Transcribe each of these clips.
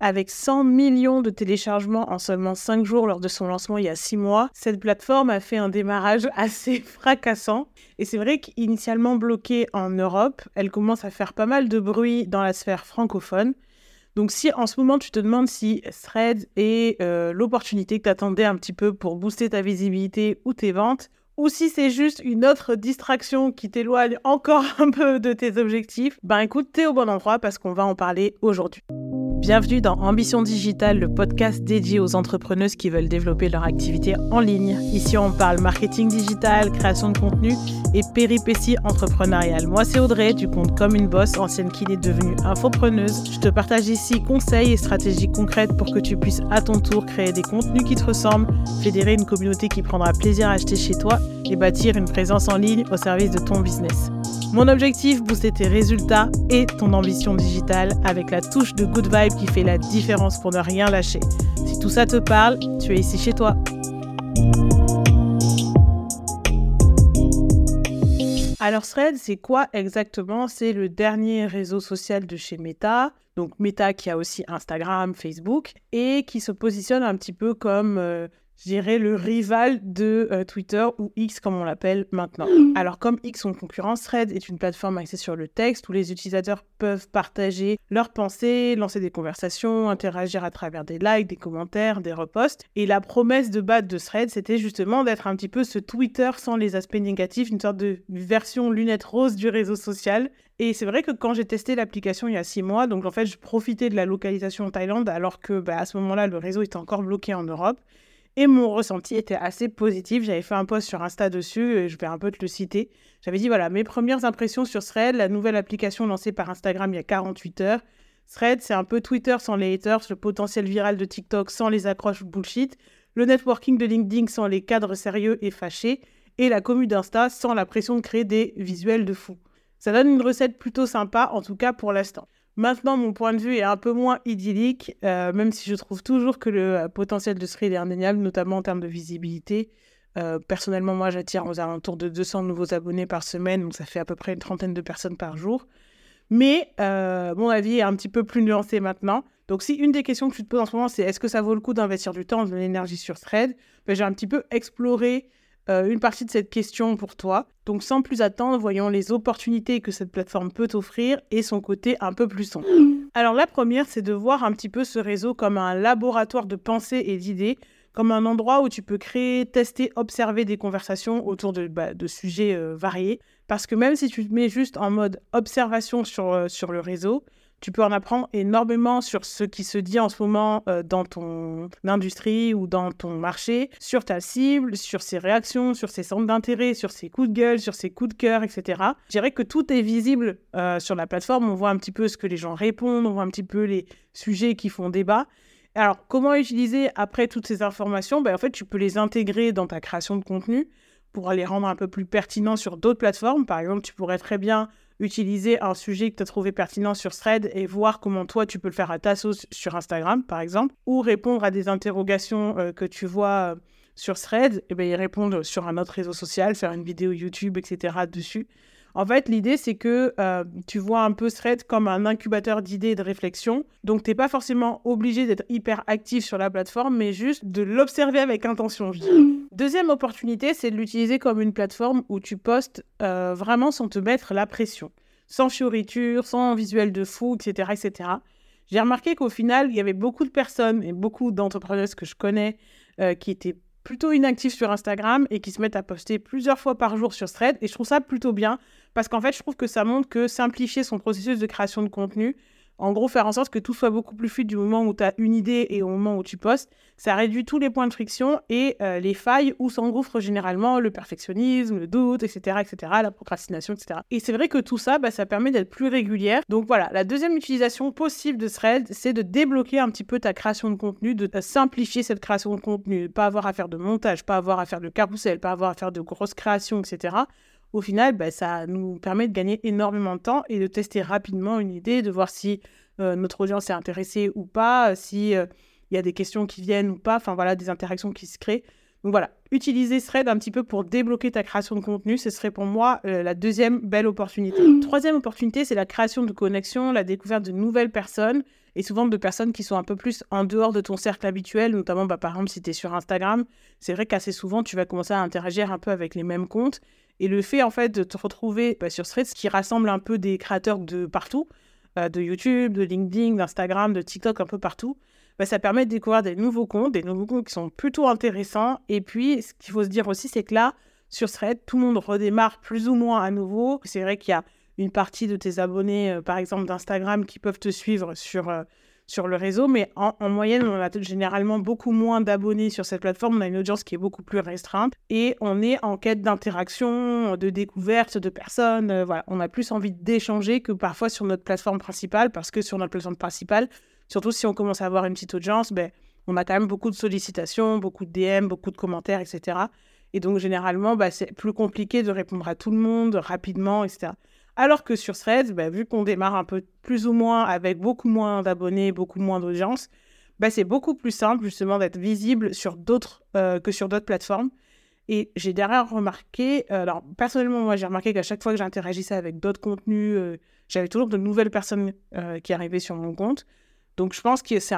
Avec 100 millions de téléchargements en seulement 5 jours lors de son lancement il y a 6 mois, cette plateforme a fait un démarrage assez fracassant. Et c'est vrai qu'initialement bloquée en Europe, elle commence à faire pas mal de bruit dans la sphère francophone. Donc si en ce moment tu te demandes si Threads est euh, l'opportunité que tu attendais un petit peu pour booster ta visibilité ou tes ventes, ou si c'est juste une autre distraction qui t'éloigne encore un peu de tes objectifs, ben écoute, t'es au bon endroit parce qu'on va en parler aujourd'hui. Bienvenue dans Ambition Digitale, le podcast dédié aux entrepreneuses qui veulent développer leur activité en ligne. Ici, on parle marketing digital, création de contenu et péripéties entrepreneuriales. Moi, c'est Audrey, du compte Comme une Bosse, ancienne kiné devenue infopreneuse. Je te partage ici conseils et stratégies concrètes pour que tu puisses à ton tour créer des contenus qui te ressemblent, fédérer une communauté qui prendra plaisir à acheter chez toi et bâtir une présence en ligne au service de ton business. Mon objectif, booster tes résultats et ton ambition digitale avec la touche de good vibe qui fait la différence pour ne rien lâcher. Si tout ça te parle, tu es ici chez toi. Alors Thread, c'est quoi exactement? C'est le dernier réseau social de chez Meta. Donc Meta qui a aussi Instagram, Facebook et qui se positionne un petit peu comme euh, je dirais, le rival de euh, Twitter ou X comme on l'appelle maintenant. Alors comme X en concurrence, Thread est une plateforme axée sur le texte où les utilisateurs peuvent partager leurs pensées, lancer des conversations, interagir à travers des likes, des commentaires, des reposts. Et la promesse de base de Thread, c'était justement d'être un petit peu ce Twitter sans les aspects négatifs, une sorte de version lunette rose du réseau social. Et c'est vrai que quand j'ai testé l'application il y a six mois, donc en fait je profitais de la localisation en Thaïlande alors que bah, à ce moment-là le réseau était encore bloqué en Europe. Et mon ressenti était assez positif. J'avais fait un post sur Insta dessus, et je vais un peu te le citer. J'avais dit, voilà, mes premières impressions sur Thread, la nouvelle application lancée par Instagram il y a 48 heures. Thread, c'est un peu Twitter sans les haters, le potentiel viral de TikTok sans les accroches bullshit, le networking de LinkedIn sans les cadres sérieux et fâchés, et la commu d'Insta sans la pression de créer des visuels de fou. Ça donne une recette plutôt sympa, en tout cas pour l'instant. Maintenant, mon point de vue est un peu moins idyllique, euh, même si je trouve toujours que le euh, potentiel de Thread est indéniable, notamment en termes de visibilité. Euh, personnellement, moi, j'attire aux alentours de 200 nouveaux abonnés par semaine, donc ça fait à peu près une trentaine de personnes par jour. Mais mon avis est un petit peu plus nuancé maintenant. Donc, si une des questions que tu te poses en ce moment, c'est est-ce que ça vaut le coup d'investir du temps, de l'énergie sur Thread ben, J'ai un petit peu exploré euh, une partie de cette question pour toi. Donc sans plus attendre, voyons les opportunités que cette plateforme peut t'offrir et son côté un peu plus sombre. Alors la première, c'est de voir un petit peu ce réseau comme un laboratoire de pensée et d'idées, comme un endroit où tu peux créer, tester, observer des conversations autour de, bah, sujets euh, variés. Parce que même si tu te mets juste en mode observation sur, euh, sur le réseau, tu peux en apprendre énormément sur ce qui se dit en ce moment euh, dans ton industrie ou dans ton marché, sur ta cible, sur ses réactions, sur ses centres d'intérêt, sur ses coups de gueule, sur ses coups de cœur, etc. Je dirais que tout est visible euh, sur la plateforme. On voit un petit peu ce que les gens répondent, on voit un petit peu les sujets qui font débat. Alors, comment utiliser après toutes ces informations? Ben, En fait, tu peux les intégrer dans ta création de contenu pour les rendre un peu plus pertinents sur d'autres plateformes. Par exemple, tu pourrais très bien utiliser un sujet que tu as trouvé pertinent sur Thread et voir comment toi tu peux le faire à ta sauce sur Instagram, par exemple, ou répondre à des interrogations euh, que tu vois euh, sur Thread, et eh bien sur un autre réseau social, faire une vidéo YouTube, etc. dessus. En fait, l'idée, c'est que euh, tu vois un peu Thread comme un incubateur d'idées et de réflexion. Donc, tu n'es pas forcément obligé d'être hyper actif sur la plateforme, mais juste de l'observer avec intention. Deuxième opportunité, c'est de l'utiliser comme une plateforme où tu postes euh, vraiment sans te mettre la pression. Sans fioritures, sans visuel de fou, etc. etc. J'ai remarqué qu'au final, il y avait beaucoup de personnes et beaucoup d'entrepreneurs que je connais euh, qui étaient plutôt inactifs sur Instagram et qui se mettent à poster plusieurs fois par jour sur Thread. Et je trouve ça plutôt bien parce qu'en fait, je trouve que ça montre que simplifier son processus de création de contenu, en gros, faire en sorte que tout soit beaucoup plus fluide du moment où tu as une idée et au moment où tu postes, ça réduit tous les points de friction et euh, les failles où s'engouffre généralement le perfectionnisme, le doute, etc., etc., la procrastination, etc. Et c'est vrai que tout ça, bah, ça permet d'être plus régulière. Donc voilà, la deuxième utilisation possible de Thread, c'est de débloquer un petit peu ta création de contenu, de simplifier cette création de contenu, pas avoir à faire de montage, pas avoir à faire de carrousel, pas avoir à faire de grosses créations, etc au final, bah, ça nous permet de gagner énormément de temps et de tester rapidement une idée, de voir si euh, notre audience est intéressée ou pas, si euh, il y a des questions qui viennent ou pas, enfin voilà, des interactions qui se créent. Donc voilà, utiliser Thread un petit peu pour débloquer ta création de contenu, ce serait pour moi euh, la deuxième belle opportunité. Troisième opportunité, c'est la création de connexions, la découverte de nouvelles personnes et souvent de personnes qui sont un peu plus en dehors de ton cercle habituel, notamment bah, par exemple si tu es sur Instagram, c'est vrai qu'assez souvent tu vas commencer à interagir un peu avec les mêmes comptes et le fait en fait de te retrouver bah, sur Thread, qui rassemble un peu des créateurs de partout, euh, de YouTube, de LinkedIn, d'Instagram, de TikTok, un peu partout, bah, ça permet de découvrir des nouveaux comptes, des nouveaux comptes qui sont plutôt intéressants. Et puis, ce qu'il faut se dire aussi, c'est que là, sur Thread, tout le monde redémarre plus ou moins à nouveau. C'est vrai qu'il y a une partie de tes abonnés, euh, par exemple d'Instagram, qui peuvent te suivre sur, euh, sur le réseau, mais en, moyenne, on a généralement beaucoup moins d'abonnés sur cette plateforme. On a une audience qui est beaucoup plus restreinte et on est en quête d'interaction, de découverte de personnes. Euh, on a plus envie d'échanger que parfois sur notre plateforme principale, parce que sur notre plateforme principale, Surtout si on commence à avoir une petite audience, ben, on a quand même beaucoup de sollicitations, beaucoup de DM, beaucoup de commentaires, etc. Et donc, généralement, ben, c'est plus compliqué de répondre à tout le monde rapidement, etc. Alors que sur Threads, ben, vu qu'on démarre un peu plus ou moins avec beaucoup moins d'abonnés, beaucoup moins d'audience, ben, c'est beaucoup plus simple justement d'être visible sur d'autres euh, que sur d'autres plateformes. Et j'ai derrière remarqué, euh, alors personnellement, moi j'ai remarqué qu'à chaque fois que j'interagissais avec d'autres contenus, euh, j'avais toujours de nouvelles personnes qui arrivaient sur mon compte. Donc, je pense que c'est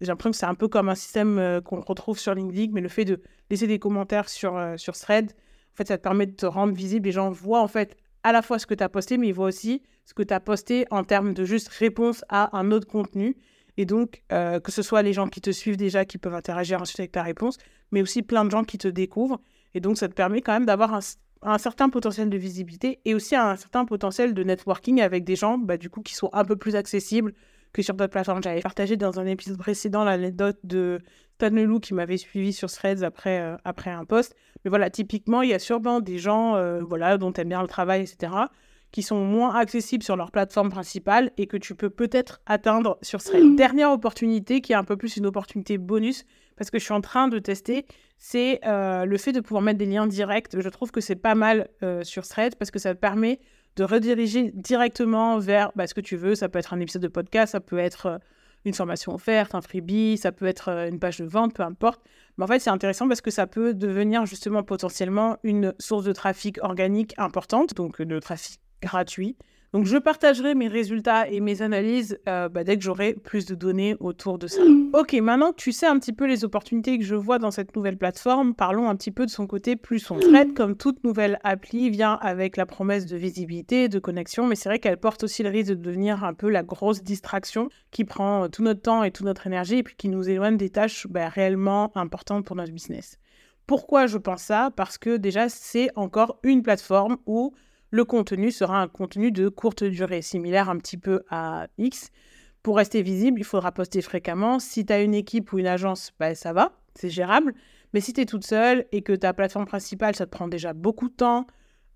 J'ai l'impression que c'est un peu comme un système qu'on retrouve sur LinkedIn, mais le fait de laisser des commentaires sur, sur Thread, en fait, ça te permet de te rendre visible. Les gens voient en fait à la fois ce que tu as posté, mais ils voient aussi ce que tu as posté en termes de juste réponse à un autre contenu. Et donc, euh, que ce soit les gens qui te suivent déjà, qui peuvent interagir ensuite avec ta réponse, mais aussi plein de gens qui te découvrent. Et donc, ça te permet quand même d'avoir un, un, certain potentiel de visibilité et aussi un certain potentiel de networking avec des gens, bah, du coup, qui sont un peu plus accessibles que sur d'autres plateformes. J'avais partagé dans un épisode précédent l'anecdote de Stan Leloup qui m'avait suivi sur Threads après, euh, après un post. Mais voilà, typiquement, il y a sûrement des gens euh, voilà, dont tu aimes bien le travail, etc., qui sont moins accessibles sur leur plateforme principale et que tu peux peut-être atteindre sur Threads. Dernière opportunité, qui est un peu plus une opportunité bonus, parce que je suis en train de tester, c'est euh, le fait de pouvoir mettre des liens directs. Je trouve que c'est pas mal sur Threads parce que ça te permet de rediriger directement vers bah, ce que tu veux. Ça peut être un épisode de podcast, ça peut être euh, une formation offerte, un freebie, ça peut être euh, une page de vente, peu importe. Mais en fait, c'est intéressant parce que ça peut devenir justement potentiellement une source de trafic organique importante, donc de trafic gratuit, donc, je partagerai mes résultats et mes analyses euh, bah, dès que j'aurai plus de données autour de ça. Ok, maintenant que tu sais un petit peu les opportunités que je vois dans cette nouvelle plateforme, parlons un petit peu de son côté plus sombre. Fred, comme toute nouvelle appli, vient avec la promesse de visibilité, de connexion, mais c'est vrai qu'elle porte aussi le risque de devenir un peu la grosse distraction qui prend euh, tout notre temps et toute notre énergie et puis qui nous éloigne des tâches bah, réellement importantes pour notre business. Pourquoi je pense ça? Parce que déjà, c'est encore une plateforme où le contenu sera un contenu de courte durée, similaire un petit peu à X. Pour rester visible, il faudra poster fréquemment. Si tu as une équipe ou une agence, bah, ça va, c'est gérable. Mais si tu es toute seule et que ta plateforme principale, ça te prend déjà beaucoup de temps,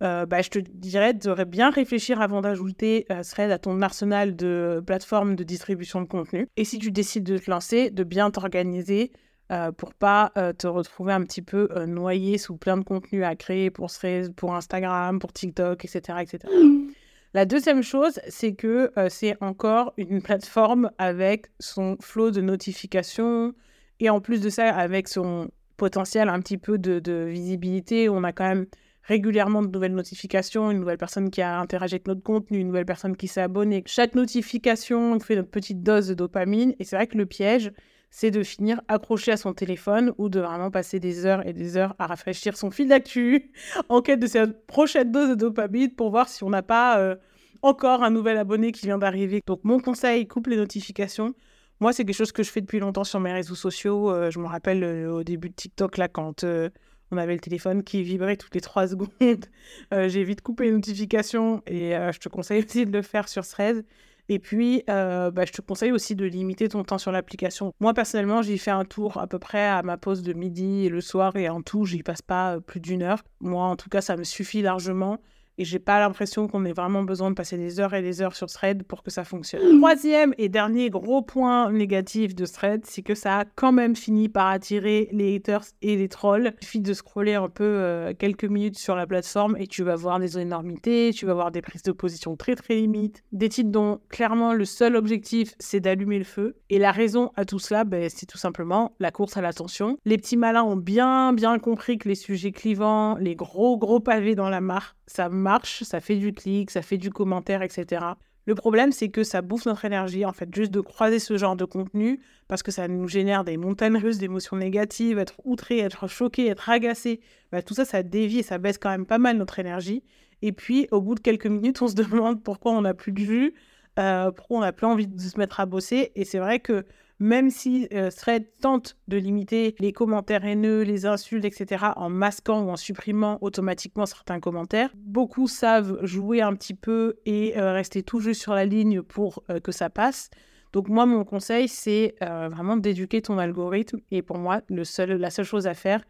euh, bah, je te dirais de bien réfléchir avant d'ajouter euh, Thread à ton arsenal de plateformes de distribution de contenu. Et si tu décides de te lancer, de bien t'organiser euh, pour pas euh, te retrouver un petit peu euh, noyé sous plein de contenus à créer pour, pour Instagram, pour TikTok, etc. etc. La deuxième chose, c'est que c'est encore une plateforme avec son flot de notifications et en plus de ça, avec son potentiel un petit peu de, de visibilité. On a quand même régulièrement de nouvelles notifications, une nouvelle personne qui a interagi avec notre contenu, une nouvelle personne qui s'est abonnée. Chaque notification fait notre petite dose de dopamine. Et c'est vrai que le piège, c'est de finir accroché à son téléphone ou de vraiment passer des heures et des heures à rafraîchir son fil d'actu en quête de cette prochaine dose de dopamine pour voir si on n'a pas euh, encore un nouvel abonné qui vient d'arriver. Donc mon conseil, coupe les notifications. Moi, c'est quelque chose que je fais depuis longtemps sur mes réseaux sociaux. Euh, je me rappelle euh, au début de TikTok, là, quand on avait le téléphone qui vibrait toutes les trois secondes. J'ai vite coupé les notifications et je te conseille aussi de le faire sur Threads. Et puis, euh, bah, je te conseille aussi de limiter ton temps sur l'application. Moi, personnellement, j'y fais un tour à peu près à ma pause de midi et le soir, et en tout, j'y passe pas euh, plus d'une heure. Moi, en tout cas, ça me suffit largement. Et j'ai pas l'impression qu'on ait vraiment besoin de passer des heures et des heures sur Thread pour que ça fonctionne. Troisième et dernier gros point négatif de Thread, c'est que ça a quand même fini par attirer les haters et les trolls. Il suffit de scroller un peu euh, quelques minutes sur la plateforme et tu vas voir des énormités, tu vas voir des prises de position très très limites, des titres dont clairement le seul objectif c'est d'allumer le feu. Et la raison à tout cela, ben, c'est tout simplement la course à l'attention. Les petits malins ont bien bien compris que les sujets clivants, les gros gros pavés dans la mare, ça marche, ça fait du clic, ça fait du commentaire, etc. Le problème, c'est que ça bouffe notre énergie, en fait, juste de croiser ce genre de contenu, parce que ça nous génère des montagnes russes d'émotions négatives, être outré, être choqué, être agacé. Bah, tout ça, ça dévie et ça baisse quand même pas mal notre énergie. Et puis, au bout de quelques minutes, on se demande pourquoi on n'a plus de vue, euh, pourquoi on n'a plus envie de se mettre à bosser. Et c'est vrai que même si euh, Thread tente de limiter les commentaires haineux, les insultes, etc., en masquant ou en supprimant automatiquement certains commentaires, beaucoup savent jouer un petit peu et euh, rester tout juste sur la ligne pour euh, que ça passe. Donc moi, mon conseil, c'est vraiment d'éduquer ton algorithme. Et pour moi, le seul, la seule chose à faire,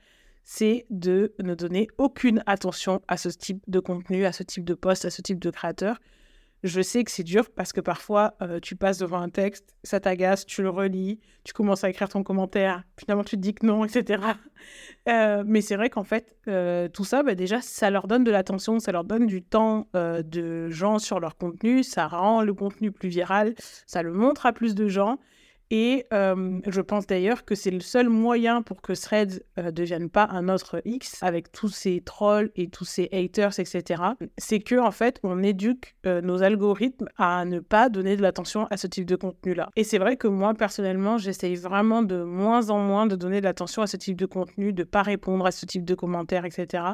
c'est de ne donner aucune attention à ce type de contenu, à ce type de post, à ce type de créateur. Je sais que c'est dur parce que parfois, euh, tu passes devant un texte, ça t'agace, tu le relis, tu commences à écrire ton commentaire, finalement tu te dis que non, etc. Euh, mais c'est vrai qu'en fait, euh, tout ça, bah, déjà, ça leur donne de l'attention, ça leur donne du temps de gens sur leur contenu, ça rend le contenu plus viral, ça le montre à plus de gens. Et je pense d'ailleurs que c'est le seul moyen pour que Threads ne devienne pas un autre X avec tous ces trolls et tous ces haters, etc. C'est que en fait, on éduque nos algorithmes à ne pas donner de l'attention à ce type de contenu-là. Et c'est vrai que moi, personnellement, j'essaye vraiment de moins en moins de donner de l'attention à ce type de contenu, de pas répondre à ce type de commentaires, etc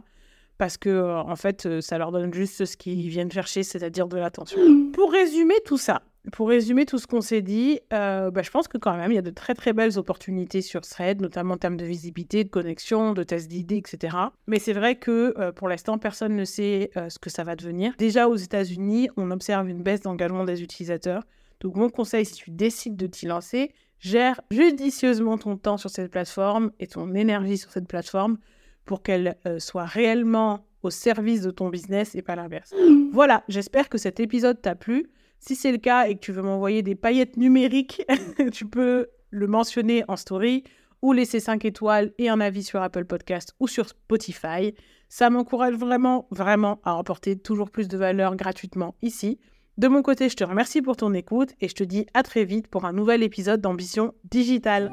parce que en fait, ça leur donne juste ce qu'ils viennent chercher, c'est-à-dire de l'attention. Pour résumer tout ça, pour résumer tout ce qu'on s'est dit, euh, bah, je pense que quand même, il y a de très très belles opportunités sur Thread, notamment en termes de visibilité, de connexion, de tests d'idées, etc. Mais c'est vrai que euh, pour l'instant, personne ne sait euh, ce que ça va devenir. Déjà aux États-Unis, on observe une baisse d'engagement des utilisateurs. Donc mon conseil, si tu décides de t'y lancer, gère judicieusement ton temps sur cette plateforme et ton énergie sur cette plateforme pour qu'elle soit réellement au service de ton business et pas l'inverse. Voilà, j'espère que cet épisode t'a plu. Si c'est le cas et que tu veux m'envoyer des paillettes numériques, tu peux le mentionner en story ou laisser 5 étoiles et un avis sur Apple Podcast ou sur Spotify. Ça m'encourage vraiment, vraiment à apporter toujours plus de valeur gratuitement ici. De mon côté, je te remercie pour ton écoute et je te dis à très vite pour un nouvel épisode d'Ambition Digitale.